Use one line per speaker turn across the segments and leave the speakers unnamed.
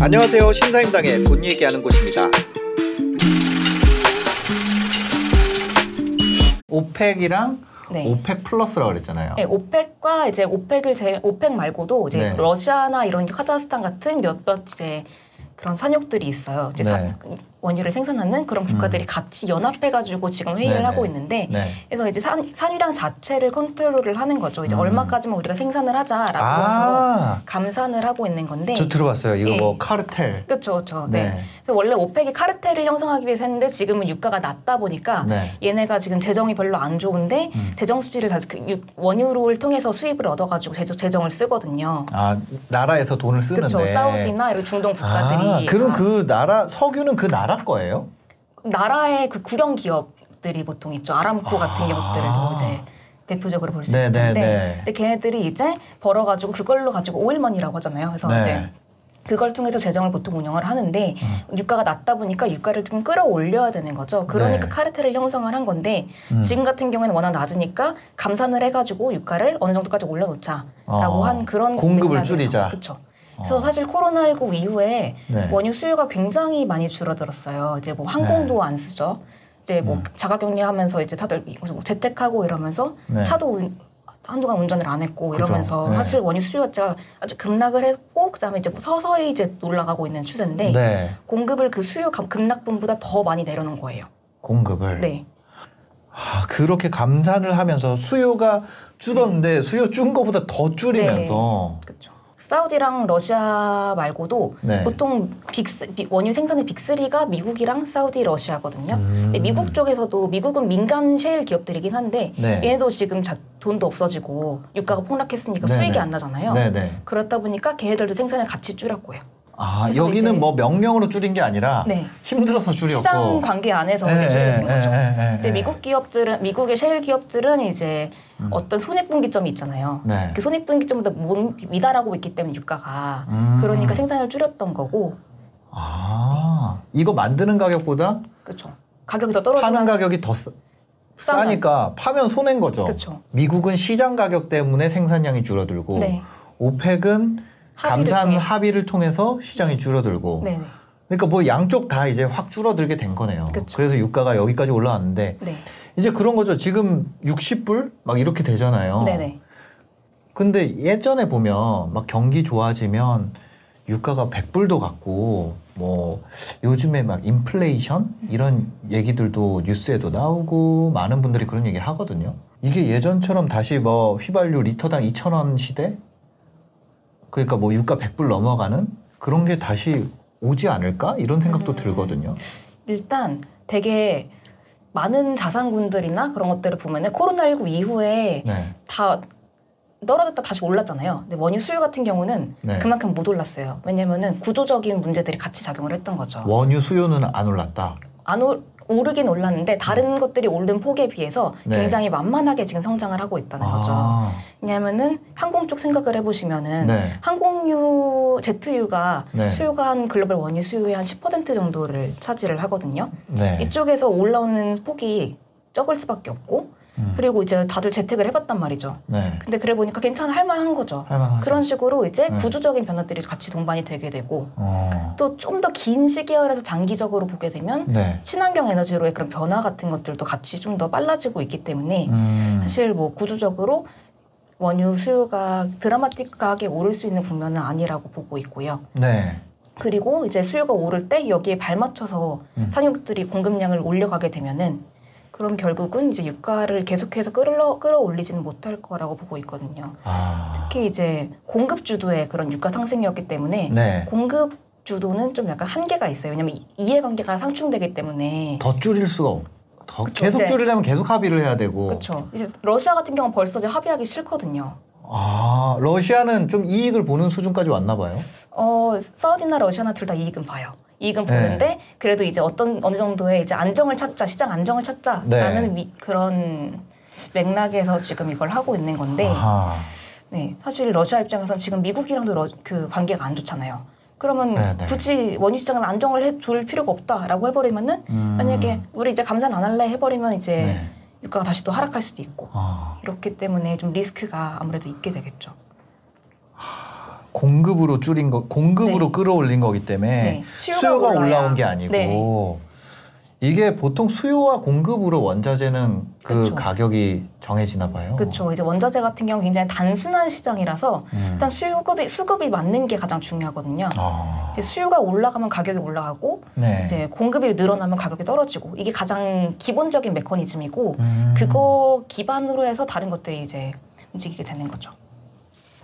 안녕하세요. 신사임당의 돈 얘기하는 곳입니다. 오펙이랑
네.
오펙 플러스라고 그랬잖아요.
네, 오펙과 이제 오펙을 제 오펙 말고도 이제
네.
러시아나 이런 카자흐스탄 같은 몇몇 이제 그런 산유국들이 있어요. 이제 사-
네.
원유를 생산하는 그런 국가들이 같이 연합해가지고 지금 회의를
네네.
하고 있는데
네.
그래서 이제 산, 산유량 자체를 컨트롤을 하는 거죠. 이제
음.
얼마까지만 우리가 생산을 하자라고 해서
아,
감산을 하고 있는 건데.
저 들어봤어요. 이거
네.
뭐 카르텔.
그렇죠, 그렇죠. 네.
네.
그래서 원래 오펙이 카르텔을 형성하기 위해서 했는데 지금은 유가가 낮다 보니까
네.
얘네가 지금 재정이 별로 안 좋은데
음.
재정 수지를 다그 유- 원유를 통해서 수입을 얻어가지고 재정, 재정 을 쓰거든요.
아, 나라에서 돈을 쓰는데.
그렇죠. 사우디나 이런 중동 국가들이
아, 그럼 다그 나라 석유는 그 나라 거예요?
나라의 그 국영 기업들이 보통 있죠. 아람코 같은
아.
것들도 이제 대표적으로 볼수
네,
있는데,
네, 네.
근데 걔네들이 이제 벌어가지고 그걸로 가지고 오일머니라고 하잖아요. 그래서
네.
이제 그걸 통해서 재정을 보통 운영을 하는데 유가가 낮다 보니까 유가를 좀 끌어올려야 되는 거죠. 그러니까
네.
카르텔을 형성을 한 건데
음.
지금 같은 경우에는 워낙 낮으니까 감산을 해가지고 유가를 어느 정도까지 올려놓자라고
어,
한 그런
공급을. 줄이자.
그렇죠. 그래서 사실 코로나19 이후에
네.
원유 수요가 굉장히 많이 줄어들었어요. 이제 뭐 항공도 안 쓰죠. 이제 뭐
음.
자가격리하면서 이제 다들 뭐 재택하고 이러면서
네.
차도 운- 한동안 운전을 안 했고. 이러면서
네.
사실 원유 수요가 아주 급락을 했고 그다음에 이제 서서히 이제 올라가고 있는 추세인데
네.
공급을 그 수요 감- 급락분보다 더 많이 내려놓은 거예요.
공급을.
네.
아, 그렇게 감산을 하면서 수요가 줄었는데 수요 준 거보다 더 줄이면서
그렇죠. 사우디랑 러시아 말고도
네.
보통 빅스, 비- 원유 생산의 빅3가 미국이랑 사우디, 러시아거든요.
음.
근데 미국 쪽에서도 미국은 민간 셰일 기업들이긴 한데
네.
얘네도 지금 자- 돈도 없어지고 유가가 폭락했으니까
네네.
수익이 안 나잖아요.
네네.
그렇다 보니까 걔네들도 생산을 같이 줄였고요.
아, 여기는 뭐 명령으로 줄인 게 아니라
네.
힘들어서 줄였고.
시장 관계 안에서
예,
줄이는
예,
거죠.
예, 예,
이제
예.
미국 기업들은 미국의 셰일 기업들은 이제 어떤 손익분기점이 있잖아요.
음. 네.
그 손익분기점보다 못 미달하고 있기 때문에 유가가
음.
그러니까 생산을 줄였던 거고
아, 이거 만드는 가격보다
그렇죠. 가격이 더 떨어지면
파는 가격이 더 싸. 싸니까 파면 손해인 거죠.
그쵸.
미국은 시장 가격 때문에 생산량이 줄어들고
네.
오펙은 감산
통해서.
합의를 통해서 시장이 줄어들고
네네.
그러니까 뭐 양쪽 다 이제 확 줄어들게 된 거네요.
그쵸.
그래서 유가가 여기까지 올라왔는데
네.
이제 그런 거죠. 지금 60불 막 이렇게 되잖아요.
네네.
근데 예전에 보면 막 경기 좋아지면 유가가 100불도 갔고 뭐 요즘에 막 인플레이션 이런 얘기들도 뉴스에도 나오고 많은 분들이 그런 얘기를 하거든요. 이게 예전처럼 다시 뭐 휘발유 리터당 2,000원 시대? 그러니까 뭐 유가 100불 넘어가는 그런 게 다시 오지 않을까? 이런 생각도
음.
들거든요.
일단 되게 많은 자산군들이나 그런 것들을 보면은 코로나19 이후에
네.
다 떨어졌다 다시 올랐잖아요. 근데 원유 수요 같은 경우는
네.
그만큼 못 올랐어요. 왜냐면은 구조적인 문제들이 같이 작용을 했던 거죠.
원유 수요는 안 올랐다.
안 오, 오르긴 올랐는데 다른 것들이 오른 폭에 비해서
네.
굉장히 만만하게 지금 성장을 하고 있다는 거죠.
아,
왜냐하면은 항공 쪽 생각을 해보시면은
네.
항공유 제트유가
네.
수요가 한 글로벌 원유 수요의 한 10% 정도를 차지를 하거든요.
네.
이쪽에서 올라오는 폭이 적을 수밖에 없고
음.
그리고 이제 다들 재택을 해봤단 말이죠.
네.
근데 그래 보니까 괜찮아 할만한 거죠.
할만하죠.
그런 식으로 이제
네.
구조적인 변화들이 같이 동반이 되게 되고
어.
또좀 더 긴 시계열에서 장기적으로 보게 되면
네.
친환경 에너지로의 그런 변화 같은 것들도 같이 좀 더 빨라지고 있기 때문에
음.
사실 뭐 구조적으로 원유 수요가 드라마틱하게 오를 수 있는 국면은 아니라고 보고 있고요.
네.
그리고 이제 수요가 오를 때 여기에 발맞춰서
음.
산유국들이 공급량을 올려가게 되면은 그럼 결국은 이제 유가를 계속해서 끌어 끌어올리지는 못할 거라고 보고 있거든요.
아.
특히 이제 공급 주도의 그런 유가 상승이었기 때문에
네.
공급 주도는 좀 약간 한계가 있어요. 왜냐면 이- 이해관계가 상충되기 때문에
더 줄일 수가 없. 더
그쵸,
계속 줄이려면 계속 합의를 해야 되고.
그렇죠. 이제 러시아 같은 경우는 벌써 이제 합의하기 싫거든요.
아, 러시아는 좀 이익을 보는 수준까지 왔나 봐요.
어, 사우디나 러시아나 둘 다 이익은 봐요. 이익은
네.
보는데 그래도 이제 어떤 어느 정도의 이제 안정을 찾자, 시장 안정을 찾자라는
네.
위- 그런 맥락에서 지금 이걸 하고 있는 건데,
아하.
네, 사실 러시아 입장에서는 지금 미국이랑도 러- 그 관계가 안 좋잖아요. 그러면
네, 네.
굳이 원유 시장을 안정을 해둘 필요가 없다라고 해버리면은
음.
만약에 우리 이제 감산 안 할래 해버리면 이제
네.
유가가 다시 또 하락할 수도 있고
아,
이렇기 때문에 좀 리스크가 아무래도 있게 되겠죠.
공급으로 줄인 거, 공급으로
네.
끌어올린 거기 때문에
네, 수요가
수요가 올라온 게 아니고
네.
이게 보통 수요와 공급으로 원자재는 그
그쵸.
가격이 정해지나 봐요.
그렇죠. 이제 원자재 같은 경우 굉장히 단순한 시장이라서
음.
일단 수급이 수급이 맞는 게 가장 중요하거든요.
아,
수요가 올라가면 가격이 올라가고
네.
이제 공급이 늘어나면 가격이 떨어지고 이게 가장 기본적인 메커니즘이고
음.
그거 기반으로 해서 다른 것들이 이제 움직이게 되는 거죠.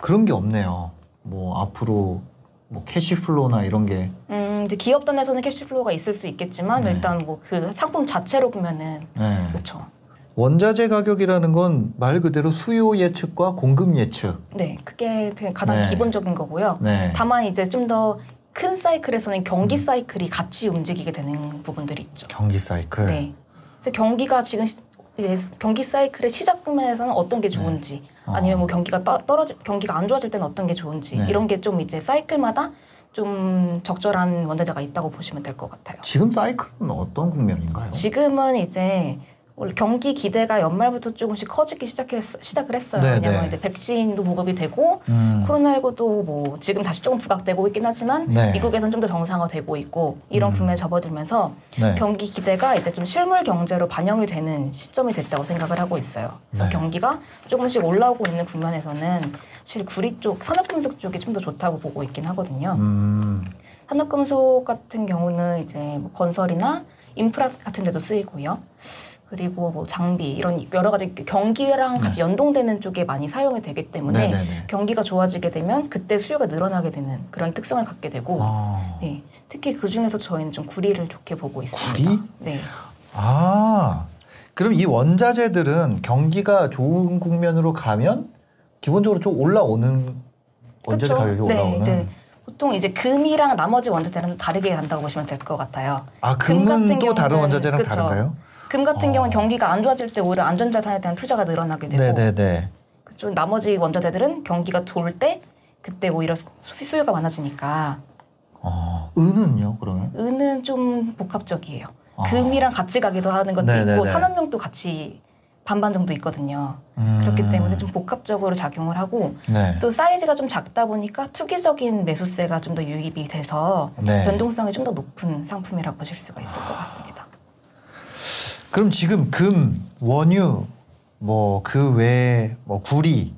그런 게 없네요. 뭐 앞으로 뭐 cash flow나 이런 게
음, 이제 기업 단에서는 cash flow가 있을 수 있겠지만
네.
일단 뭐 그 상품 자체로 보면은
네.
그렇죠.
원자재 가격이라는 건 말 그대로 수요 예측과 공급 예측.
네, 그게 되게 가장
네.
기본적인 거고요.
네.
다만 이제 좀 더 큰 사이클에서는 경기 사이클이 같이 움직이게 되는 부분들이 있죠.
경기 사이클.
네. 그래서 경기가 지금 시- 이제 경기 사이클의 시작 부분에서는 어떤 게 좋은지
어.
아니면 뭐 경기가 떠, 떨어지 경기가 안 좋아질 때는 어떤 게 좋은지
네.
이런 게 좀 이제 사이클마다 좀 적절한 원자재가 있다고 보시면 될 것 같아요.
지금 사이클은 어떤 국면인가요?
지금은 이제 원래 경기 기대가 연말부터 조금씩 커지기 시작했, 시작을 했어요.
네,
왜냐면
네.
이제 백신도 보급이 되고
음.
코로나19도 뭐 지금 다시 조금 부각되고 있긴 하지만
네.
미국에서는 좀더 정상화되고 있고 이런
음.
국면에 접어들면서
네.
경기 기대가 이제 좀 실물 경제로 반영이 되는 시점이 됐다고 생각을 하고 있어요. 그래서
네.
경기가 조금씩 올라오고 있는 국면에서는 사실 구리 쪽 산업금속 쪽이 좀 더 좋다고 보고 있긴 하거든요.
음.
산업금속 같은 경우는 이제 뭐 건설이나 인프라 같은 데도 쓰이고요. 그리고 뭐 장비 이런 여러 가지 경기랑 같이 연동되는 쪽에 많이 사용이 되기 때문에
네. 네네네.
경기가 좋아지게 되면 그때 수요가 늘어나게 되는 그런 특성을 갖게 되고
아.
네, 특히 그 중에서 저희는 좀 구리를 좋게 보고 있습니다.
구리?
네,
아. 그럼 이 원자재들은 경기가 좋은 국면으로 가면 기본적으로 좀 올라오는 원자재
그쵸?
가격이
네,
올라오는.
이제 보통 이제 금이랑 나머지 원자재랑 좀 다르게 간다고 보시면 될 것 같아요.
아,
금
금은 또 다른
경우는-
원자재랑
그쵸.
다른가요?
금 같은
어.
경우는 경기가 안 좋아질 때 오히려 안전자산에 대한 투자가 늘어나게 되고
네네네.
그쪽 나머지 원자재들은 경기가 좋을 때 그때 오히려 수- 수요가 많아지니까
어, 은은요, 그러면?
은은 좀 복합적이에요.
아.
금이랑 같이 가기도 하는 것도
네네네.
있고 산업용도 같이 반반 정도 있거든요.
음.
그렇기 때문에 좀 복합적으로 작용을 하고
네.
또 사이즈가 좀 작다 보니까 투기적인 매수세가 좀 더 유입이 돼서
네.
변동성이 좀 더 높은 상품이라고 보실 수가 있을 것 같습니다.
그럼 지금 금, 원유, 뭐 그 외에 뭐 구리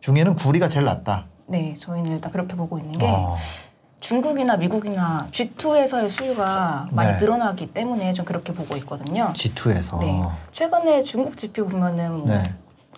중에는 구리가 제일 낫다.
네, 저희는 일단 그렇게 보고 있는 게
어.
중국이나 미국이나 G2에서의 수요가 많이
네.
늘어나기 때문에 좀 그렇게 보고 있거든요.
G2에서.
네. 최근에 중국 지표 보면은 뭐
네.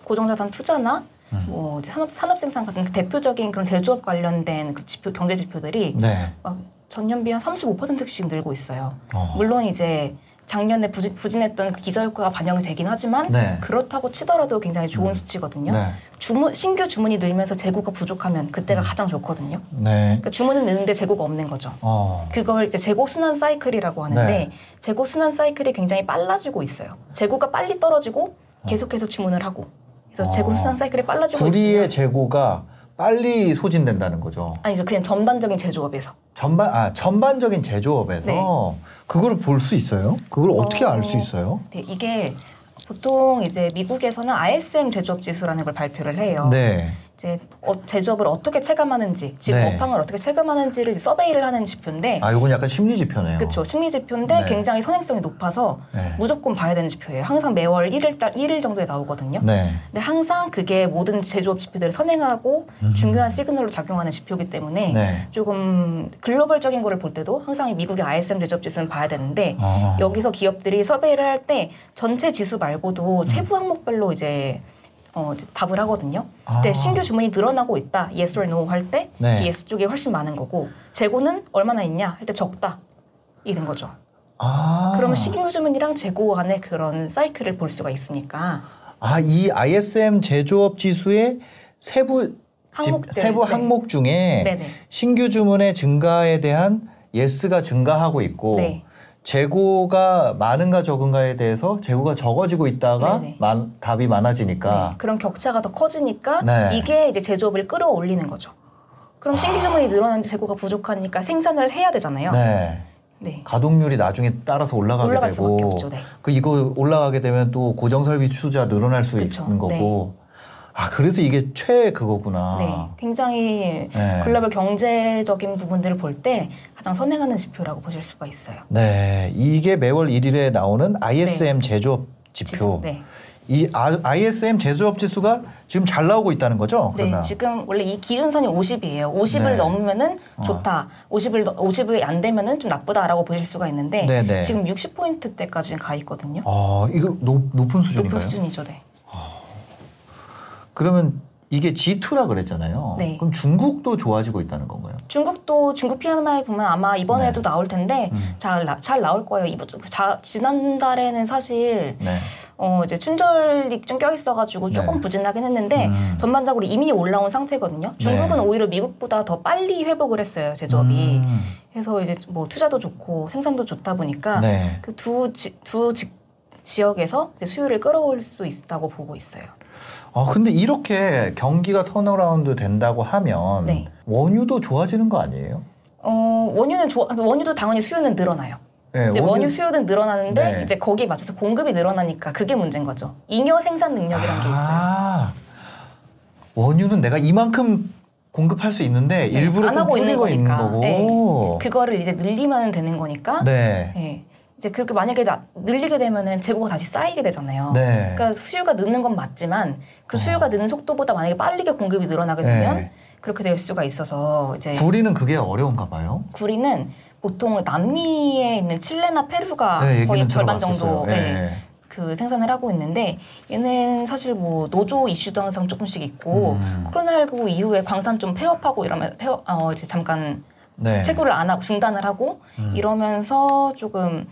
고정자산 투자나
음.
뭐 산업 산업 생산 같은 그 대표적인 그런 제조업 관련된 그 지표 경제 지표들이
네.
막 전년비 한 35%씩 늘고 있어요.
어.
물론 이제 작년에 부진, 부진했던 그 기저 효과가 반영이 되긴 하지만
네.
그렇다고 치더라도 굉장히 좋은 수치거든요.
네.
주문 신규 주문이 늘면서 재고가 부족하면 그때가 가장 좋거든요.
네.
그러니까 주문은 느는데 재고가 없는 거죠.
어.
그걸 이제 재고 순환 사이클이라고 하는데
네.
재고 순환 사이클이 굉장히 빨라지고 있어요. 재고가 빨리 떨어지고 계속해서 주문을 하고 그래서
어.
재고 순환 사이클이 빨라지고
구리의
있으면
재고가 빨리 소진된다는 거죠.
아니죠 그냥 전반적인 제조업에서
전반 아 전반적인 제조업에서
네.
그걸 볼 수 있어요? 그걸 어떻게
어.
알수 있어요?
네, 이게 보통 이제 미국에서는 ISM 제조업 지수라는 걸 발표를 해요.
네.
이제 어, 제조업을 어떻게 체감하는지 지금
네.
업황을 어떻게 체감하는지를 서베이를 하는 지표인데
아, 이건 약간 심리 지표네요.
그렇죠 심리 지표인데
네.
굉장히 선행성이 높아서
네.
무조건 봐야 되는 지표예요. 항상 매월 1일 달 1일 정도에 나오거든요.
네.
근데 항상 그게 모든 제조업 지표들을 선행하고 중요한 시그널로 작용하는 지표이기 때문에
음. 네.
조금 글로벌적인 거를 볼 때도 항상 이 미국의 ISM 제조업 지수는 봐야 되는데
어.
여기서 기업들이 서베이를 할 때 전체 지수 말고도
음.
세부 항목별로 이제 어, 답을 하거든요. 근데
아.
신규 주문이 늘어나고 있다. yes or no 할때
네.
yes 쪽이 훨씬 많은 거고 재고는 얼마나 있냐 할 때 적다. 이 된 거죠.
아.
그러면 신규 주문이랑 재고 안에 그런 사이클을 볼 수가 있으니까
아, 이 ISM 제조업 지수의 세부 집-
항목들,
세부
네.
항목 중에
네네.
신규 주문의 증가에 대한 yes가 증가하고 있고
네.
재고가 많은가 적은가에 대해서 재고가 적어지고 있다가
네네.
많- 답이 많아지니까
네, 그런 격차가 더 커지니까
네.
이게 이제 제조업을 끌어올리는 거죠. 그럼 신규 주문이 늘어나는데 재고가 부족하니까 생산을 해야 되잖아요.
네.
네.
가동률이 나중에 따라서 올라가게
올라갈 수밖에
되고
없죠. 네.
그 이거 올라가게 되면 또 고정 설비 투자 늘어날 수
그쵸.
있는 거고 아 그래서 이게 최 그거구나.
네, 굉장히
네.
글로벌 경제적인 부분들을 볼 때 가장 선행하는 지표라고 보실 수가 있어요.
네, 이게 매월 1일에 나오는 ISM 제조업 지표.
네.
이 아- ISM 제조업 지수가 지금 잘 나오고 있다는 거죠?
네,
그러면
지금 원래 이 기준선이 50이에요. 50을
네.
넘으면은 좋다. 50을 50이 안 되면은 좀 나쁘다라고 보실 수가 있는데
네, 네.
지금 60포인트 대까지 가 있거든요.
아 이거 높, 높은 수준인가요?
높은 수준이죠, 네.
그러면 이게 G2라 그랬잖아요.
네.
그럼 중국도 좋아지고 있다는 건가요?
중국도 중국 PMI 보면 아마 이번에도
네.
나올 텐데
음.
잘, 나, 잘 나올 거예요. 이번 자, 지난달에는 사실
네.
어 이제 춘절이 좀 껴있어가지고 조금
네.
부진하긴 했는데
음.
전반적으로 이미 올라온 상태거든요. 중국은
네.
오히려 미국보다 더 빨리 회복을 했어요 제조업이.
음.
그래서 이제 뭐 투자도 좋고 생산도 좋다 보니까
네.
그 두 두 지역에서 수요를 끌어올 수 있다고 보고 있어요.
아 근데 이렇게 경기가 turnaround 된다고 하면
네.
원유도 좋아지는 거 아니에요?
어 원유는 좋아 원유도 당연히 수요는 늘어나요.
네,
근데 원유 수요는 늘어나는데
네.
이제 거기에 맞춰서 공급이 늘어나니까 그게 문제인 거죠. 잉여 생산 능력이라는 게 있어요.
아, 원유는 내가 이만큼 공급할 수 있는데
네,
일부러 안좀
하고 있는
줄이고 있는,
거니까.
거고.
그거를 이제 늘리면 되는 거니까.
네.
네. 이제 그렇게 만약에 나, 늘리게 되면은 재고가 다시 쌓이게 되잖아요.
네.
그러니까 수요가 느는 건 맞지만 그 수요가 느는 속도보다 만약에 빠르게 공급이 늘어나게 되면
네.
그렇게 될 수가 있어서 이제
구리는 그게 어려운가 봐요.
구리는 보통 남미에 있는 칠레나 페루가
네,
거의 절반. 정도
네.
네, 그 생산을 하고 있는데 얘는 사실 뭐 노조 이슈도 항상 조금씩 있고
음.
코로나19 이후에 광산 좀 폐업하고 이러면 폐업 어 이제 잠깐
네.
채굴을 안 하고 중단을 하고
음.
이러면서 조금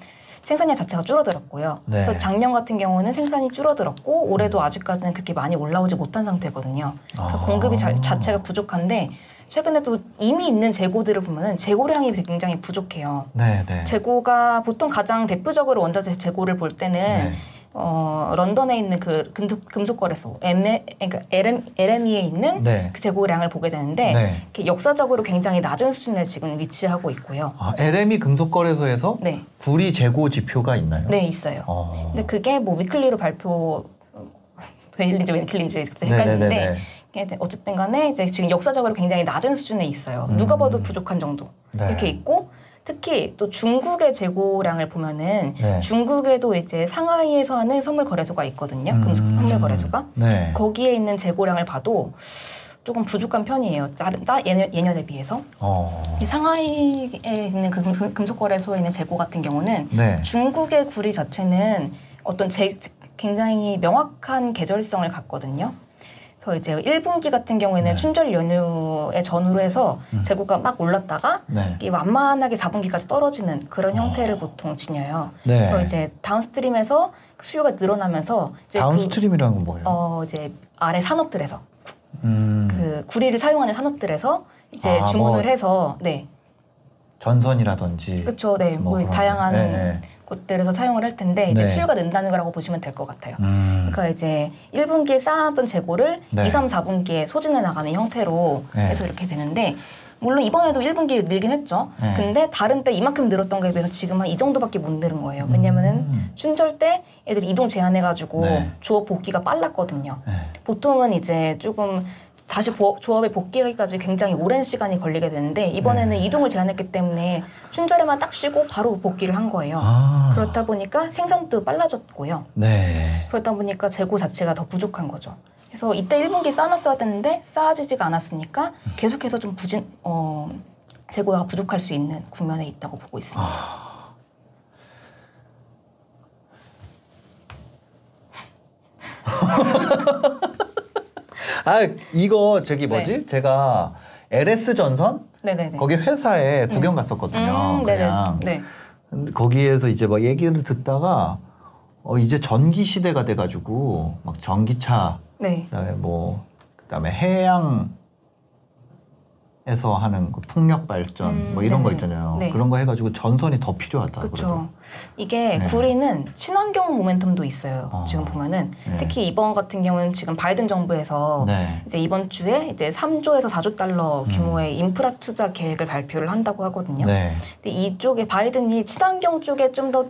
생산량 자체가 줄어들었고요.
네.
그래서 작년 같은 경우는 생산이 줄어들었고 올해도 아직까지는 그렇게 많이 올라오지 못한 상태거든요. 그러니까
아.
공급이 자, 자체가 부족한데 최근에 또 이미 있는 재고들을 보면은 재고량이 굉장히 부족해요.
네, 네.
재고가 보통 가장 대표적으로 원자재 재고를 볼 때는
네.
어, 런던에 있는 그 금속, 금속거래소, M, 그러니까 LM, LME에 있는
네.
그 재고량을 보게 되는데
네.
역사적으로 굉장히 낮은 수준에 지금 위치하고 있고요.
아, LME 금속거래소에서
네,
구리 재고 지표가 있나요?
네 있어요.
어.
근데 그게 뭐 위클리로 발표 데일리인지 웨클리인지 갑자기 헷갈리는데
네네네네.
이게 어쨌든 간에 이제 지금 역사적으로 굉장히 낮은 수준에 있어요.
음.
누가 봐도 부족한 정도
네.
이렇게 있고 특히 또 중국의 재고량을 보면은
네.
중국에도 이제 상하이에서 하는 선물 거래소가 있거든요.
음.
금속 선물 거래소가
네.
거기에 있는 재고량을 봐도 조금 부족한 편이에요. 다른 따 예년, 예년에 비해서
어.
이 상하이에 있는 그 금- 금속 거래소에 있는 재고 같은 경우는
네.
중국의 구리 자체는 어떤 제, 굉장히 명확한 계절성을 갖거든요. 그래서 이제 1분기 같은 경우에는
네.
춘절 연휴에 전후로 해서
음.
재고가 막 올랐다가
네.
완만하게 4분기까지 떨어지는 그런
어.
형태를 보통 지녀요.
네.
그래서 이제 다운스트림에서 수요가 늘어나면서 이제
downstream이라는 건 뭐예요?
그, 어 이제 아래 산업들에서
음.
그 구리를 사용하는 산업들에서 이제
아,
주문을
뭐
해서 네
전선이라든지.
그렇죠 네
뭐
뭐, 다양한. 곳들에서 사용을 할 텐데 이제
네.
수요가 는다는 거라고 보시면 될 것 같아요.
음.
그러니까 이제 1분기에 쌓아놨던 재고를
네.
2, 3, 4분기에 소진해 나가는 형태로
네.
해서 이렇게 되는데 물론 이번에도 1분기 늘긴 했죠.
네.
근데 다른 때 이만큼 늘었던 거에 비해서 지금 한 이 정도밖에 못 늘은 거예요. 왜냐면은
음.
춘절 때 애들이 이동 제한해가지고
네.
조업 복귀가 빨랐거든요.
네.
보통은 이제 조금 다시 보- 조업에 복귀하기까지 굉장히 오랜 시간이 걸리게 되는데 이번에는
네.
이동을 제한했기 때문에 춘절에만 딱 쉬고 바로 복귀를 한 거예요.
아.
그렇다 보니까 생산도 빨라졌고요.
네.
그러다 보니까 재고 자체가 더 부족한 거죠. 그래서 이때 1분기 쌓아놨어야 되는데 쌓아지지가 않았으니까 계속해서 좀 부진 어 재고가 부족할 수 있는 국면에 있다고 보고 있습니다.
아 이거 저기 뭐지? 제가 LS 전선
네네네.
거기 회사에 구경 갔었거든요.
음.
그냥
네.
거기에서 이제 막 얘기를 듣다가 어 이제 전기 시대가 돼가지고 막 전기차
네.
그다음에 뭐 그다음에 해양 에서 하는 그 풍력 발전
음,
뭐 이런 거
네네.
있잖아요.
네.
그런 거 해가지고 전선이 더 필요하다.
그렇죠. 이게
네.
구리는 친환경 모멘텀도 있어요.
어.
지금 보면은
네.
특히 이번 같은 경우는 지금 바이든 정부에서
네.
이제 이번 주에 이제 3조에서 4조 달러
음.
규모의 인프라 투자 계획을 발표를 한다고 하거든요.
네.
근데 이쪽에 바이든이 친환경 쪽에 좀더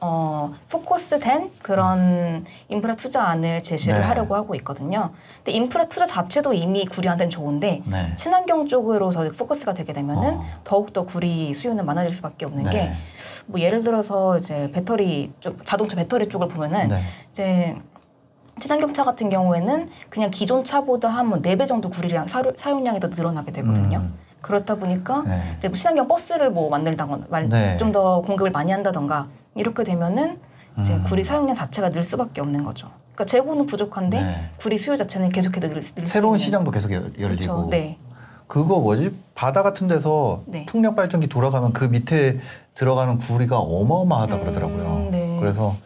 어, 포커스된 그런 인프라 투자안을 제시를
네.
하려고 하고 있거든요. 근데 인프라 투자 자체도 이미 구리한테는 좋은데
네.
친환경 쪽으로 더 포커스가 되게 되면은
어.
더욱 더 구리 수요는 많아질 수밖에 없는
네.
게뭐 예를 들어서 이제 배터리 쪽 자동차 배터리 쪽을 보면은
네.
이제 친환경차 같은 경우에는 그냥 기존 차보다 한네배 정도 구리량 사료- 사용량이 더 늘어나게 되거든요.
음.
그렇다 보니까
네.
이제 뭐 친환경 버스를 뭐 만들다거나
네.
좀더 공급을 많이 한다던가 이렇게 되면은 이제
음.
구리 사용량 자체가 늘 수밖에 없는 거죠. 그러니까 재고는 부족한데
네.
구리 수요 자체는 계속해서 늘, 늘
새로운. 시장도 계속 열- 열리고.
그렇죠. 네.
그거 뭐지? 바다 같은 데서
네.
풍력 발전기 돌아가면 그 밑에 들어가는 구리가 어마어마하다
음,
그러더라고요.
네.
그래서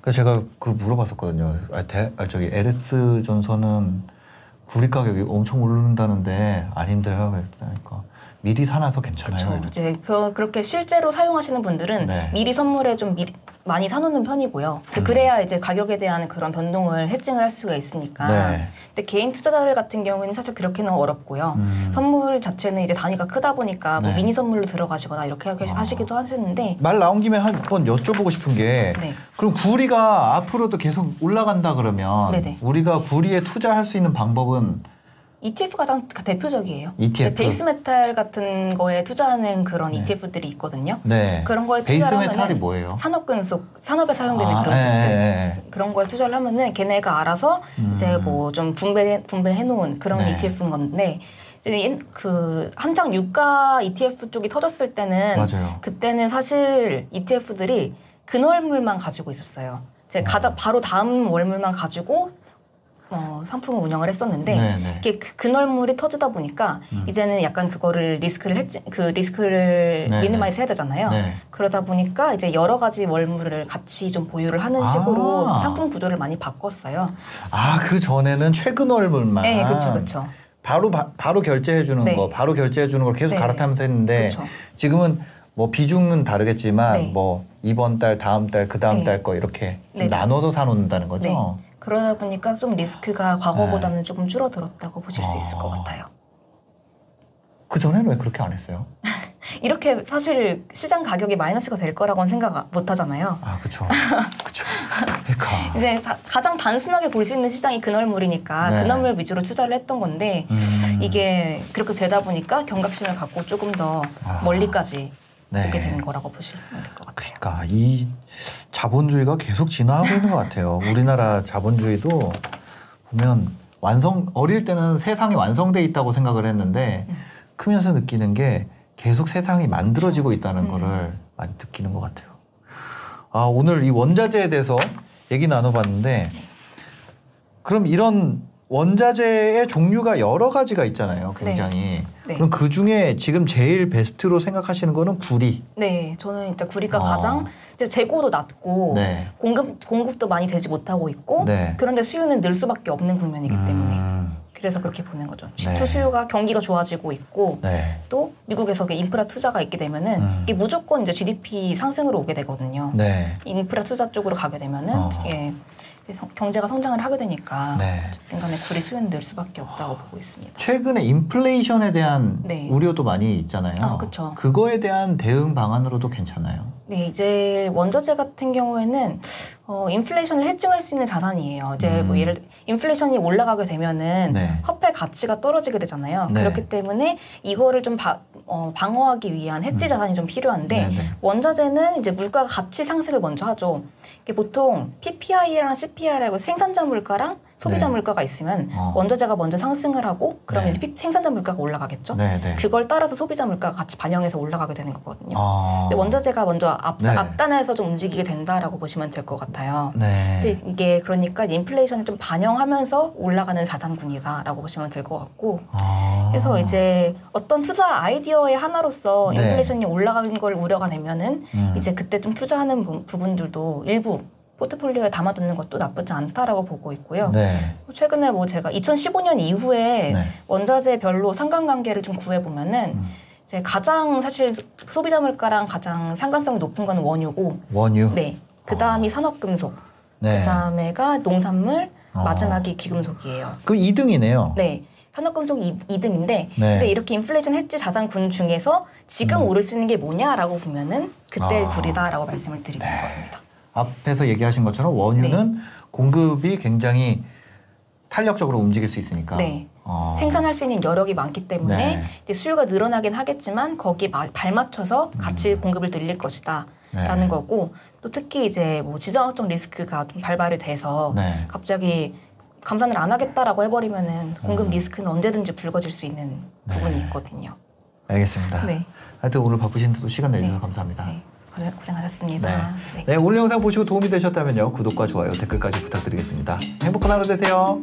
그래서 제가 그 물어봤었거든요. 아, 대, 아, 저기 LS 전선은 구리 가격이 엄청 오른다는데 안 힘들어요? 그러니까 미리 사놔서 괜찮아요.
그렇죠. 이제 그, 그렇게 실제로 사용하시는 분들은
네.
미리 선물에 좀 미리, 많이 사놓는 편이고요.
음.
그래야 이제 가격에 대한 그런 변동을 해칭을 할 수가 있으니까.
네.
근데 개인 투자자들 같은 경우에는 사실 그렇게는 어렵고요.
음.
선물 자체는 이제 단위가 크다 보니까 뭐
네.
미니 선물로 들어가시거나 이렇게 하시-
아.
하시기도 하시는데
말 나온 김에 한 번 여쭤보고 싶은 게
네.
그럼 구리가 앞으로도 계속 올라간다 그러면
네네.
우리가 구리에 투자할 수 있는 방법은
ETF가 가장 대표적이에요.
ETF.
base metal 같은 거에 투자하는 그런
네.
ETF들이 있거든요.
네.
그런 거에
base
투자를
metal이 뭐예요?
산업 금속, 산업에 사용되는
아,
그런
예,
것들.
예, 예.
그런 거에 투자를 하면은 걔네가 알아서
음.
이제 뭐 좀 분배 분배해 놓은 그런
네.
ETF인 건데 그 한창 유가 ETF 쪽이 터졌을 때는
맞아요.
그때는 사실 ETF들이 근월물만 가지고 있었어요.
음.
가장 바로 다음 월물만 가지고 어, 상품을 운영을 했었는데
네, 네.
이게 그 근월물이 터지다 보니까
음.
이제는 약간 그거를 리스크를 했지 그 리스크를
네,
minimize 해야 되잖아요.
네.
그러다 보니까 이제 여러 가지 월물을 같이 좀 보유를 하는 식으로
아.
상품 구조를 많이 바꿨어요.
아, 그 전에는 최근 월물만
네, 그렇죠, 그렇죠.
바로 바, 바로 결제해 주는
네.
거, 바로 결제해 주는 걸 계속
네.
갈아타면서 했는데
그렇죠.
지금은 뭐 비중은 다르겠지만
네.
뭐 이번 달, 다음 달, 그 다음
네.
달거 이렇게 좀
네.
나눠서 사놓는다는 거죠.
네. 그러다 보니까 좀 리스크가 과거보다는 조금 줄어들었다고 보실 수 있을 것
네. 어.
같아요.
그 전에는 왜 그렇게 안 했어요?
이렇게 사실 시장 가격이 마이너스가 될 거라고는 생각 못 하잖아요.
아, 그쵸. 그쵸. 그러니까.
이제 다- 가장 단순하게 볼 수 있는 시장이 근월물이니까
네.
근월물 위주로 투자를 했던 건데
음.
이게 그렇게 되다 보니까 경각심을 갖고 조금 더
아.
멀리까지
네.
보게 되는 거라고 보시면 될 것 같아요.
그러니까 이 자본주의가 계속 진화하고 있는 것 같아요. 우리나라 자본주의도 보면 완성 어릴 때는 세상이 완성돼 있다고 생각을 했는데
음.
크면서 느끼는 게 계속 세상이 만들어지고 있다는
음.
거를 많이 느끼는 것 같아요. 아 오늘 이 원자재에 대해서 얘기 나눠봤는데 그럼 이런 원자재의 종류가 여러 가지가 있잖아요. 굉장히.
네.
그럼 그 중에 지금 제일 베스트로 생각하시는 거는 구리.
네, 저는 일단 구리가
어.
가장 이제 재고도 낮고
네.
공급 공급도 많이 되지 못하고 있고
네.
그런데 수요는 늘 수밖에 없는 국면이기 때문에
음,
그래서 그렇게 보는 거죠.
네.
G2 수요가 경기가 좋아지고 있고
네.
또 미국에서 그 인프라 투자가 있게 되면은
음.
이게 무조건 이제 GDP 상승으로 오게 되거든요.
네.
인프라 투자 쪽으로 가게 되면은
어.
예, 경제가 성장을 하게 되니까
네.
어쨌든 간에 구리 수요는 늘 수밖에 없다고 보고 있습니다.
최근에 인플레이션에 대한
네.
우려도 많이 있잖아요.
아, 그쵸.
그거에 대한 대응 방안으로도 괜찮아요.
네, 이제 원자재 같은 경우에는 어, 인플레이션을 해칭할 수 있는 자산이에요. 이제 뭐
음.
예를 들어 인플레이션이 올라가게 되면은
네.
화폐 가치가 떨어지게 되잖아요.
네.
그렇기 때문에 이거를 좀 바- 어, 방어하기 위한 해지 자산이 좀 필요한데
음. 네, 네.
원자재는 이제 물가 가치 상승을 먼저 하죠. 보통 PPI랑 CPI라고 생산자 물가랑 소비자
네.
물가가 있으면
어.
원자재가 먼저 상승을 하고 그러면
네.
이제 피- 생산자 물가가 올라가겠죠.
네, 네.
그걸 따라서 소비자 물가가 같이 반영해서 올라가게 되는 거거든요.
아.
근데 원자재가 먼저 앞,
네.
앞단에서 좀 움직이게 된다라고 보시면 될 것 같아요.
네.
근데 이게 그러니까 인플레이션을 좀 반영하면서 올라가는 자산군이다라고 보시면 될 것 같고
아.
그래서 이제 어떤 투자 아이디어의 하나로서
네.
인플레이션이 올라가는 걸 우려가 되면은
음.
이제 그때 좀 투자하는 부- 부분들도 일부 포트폴리오에 담아두는 것도 나쁘지 않다라고 보고 있고요.
네.
최근에 뭐 제가 2015년 이후에
네.
원자재별로 상관관계를 좀 구해보면은
음.
이제 가장 사실 소비자 물가랑 가장 상관성이 높은 건 원유고,
원유.
네. 그 다음이 산업금속,
네.
그 다음에가 농산물,
어.
마지막이 귀금속이에요.
그럼 2등이네요.
네. 산업금속이 2등인데
네.
이제 이렇게 인플레이션 해지 자산군 중에서 지금
음.
오를 수 있는 게 뭐냐라고 보면은 그때
아.
둘이다라고 말씀을 드리는 겁니다.
앞에서 얘기하신 것처럼 원유는
네.
공급이 굉장히 탄력적으로 움직일 수 있으니까.
네.
어.
생산할 수 있는 여력이 많기 때문에
네.
수요가 늘어나긴 하겠지만 거기에 마- 발맞춰서 같이 공급을 늘릴 것이다.
음. 네.
라는 거고 또 특히 이제 뭐 지정학적 리스크가 좀 발발이 돼서
네.
갑자기 감산을 안 하겠다라고 해버리면은 공급
음.
리스크는 언제든지 불거질 수 있는 부분이 있거든요.
알겠습니다.
네.
하여튼 오늘 바쁘신데도 시간 내주셔서
네.
감사합니다.
네. 고생- 고생하셨습니다.
네.
네.
네, 오늘 영상 보시고 도움이 되셨다면요. 구독과 좋아요, 댓글까지 부탁드리겠습니다. 행복한 하루 되세요.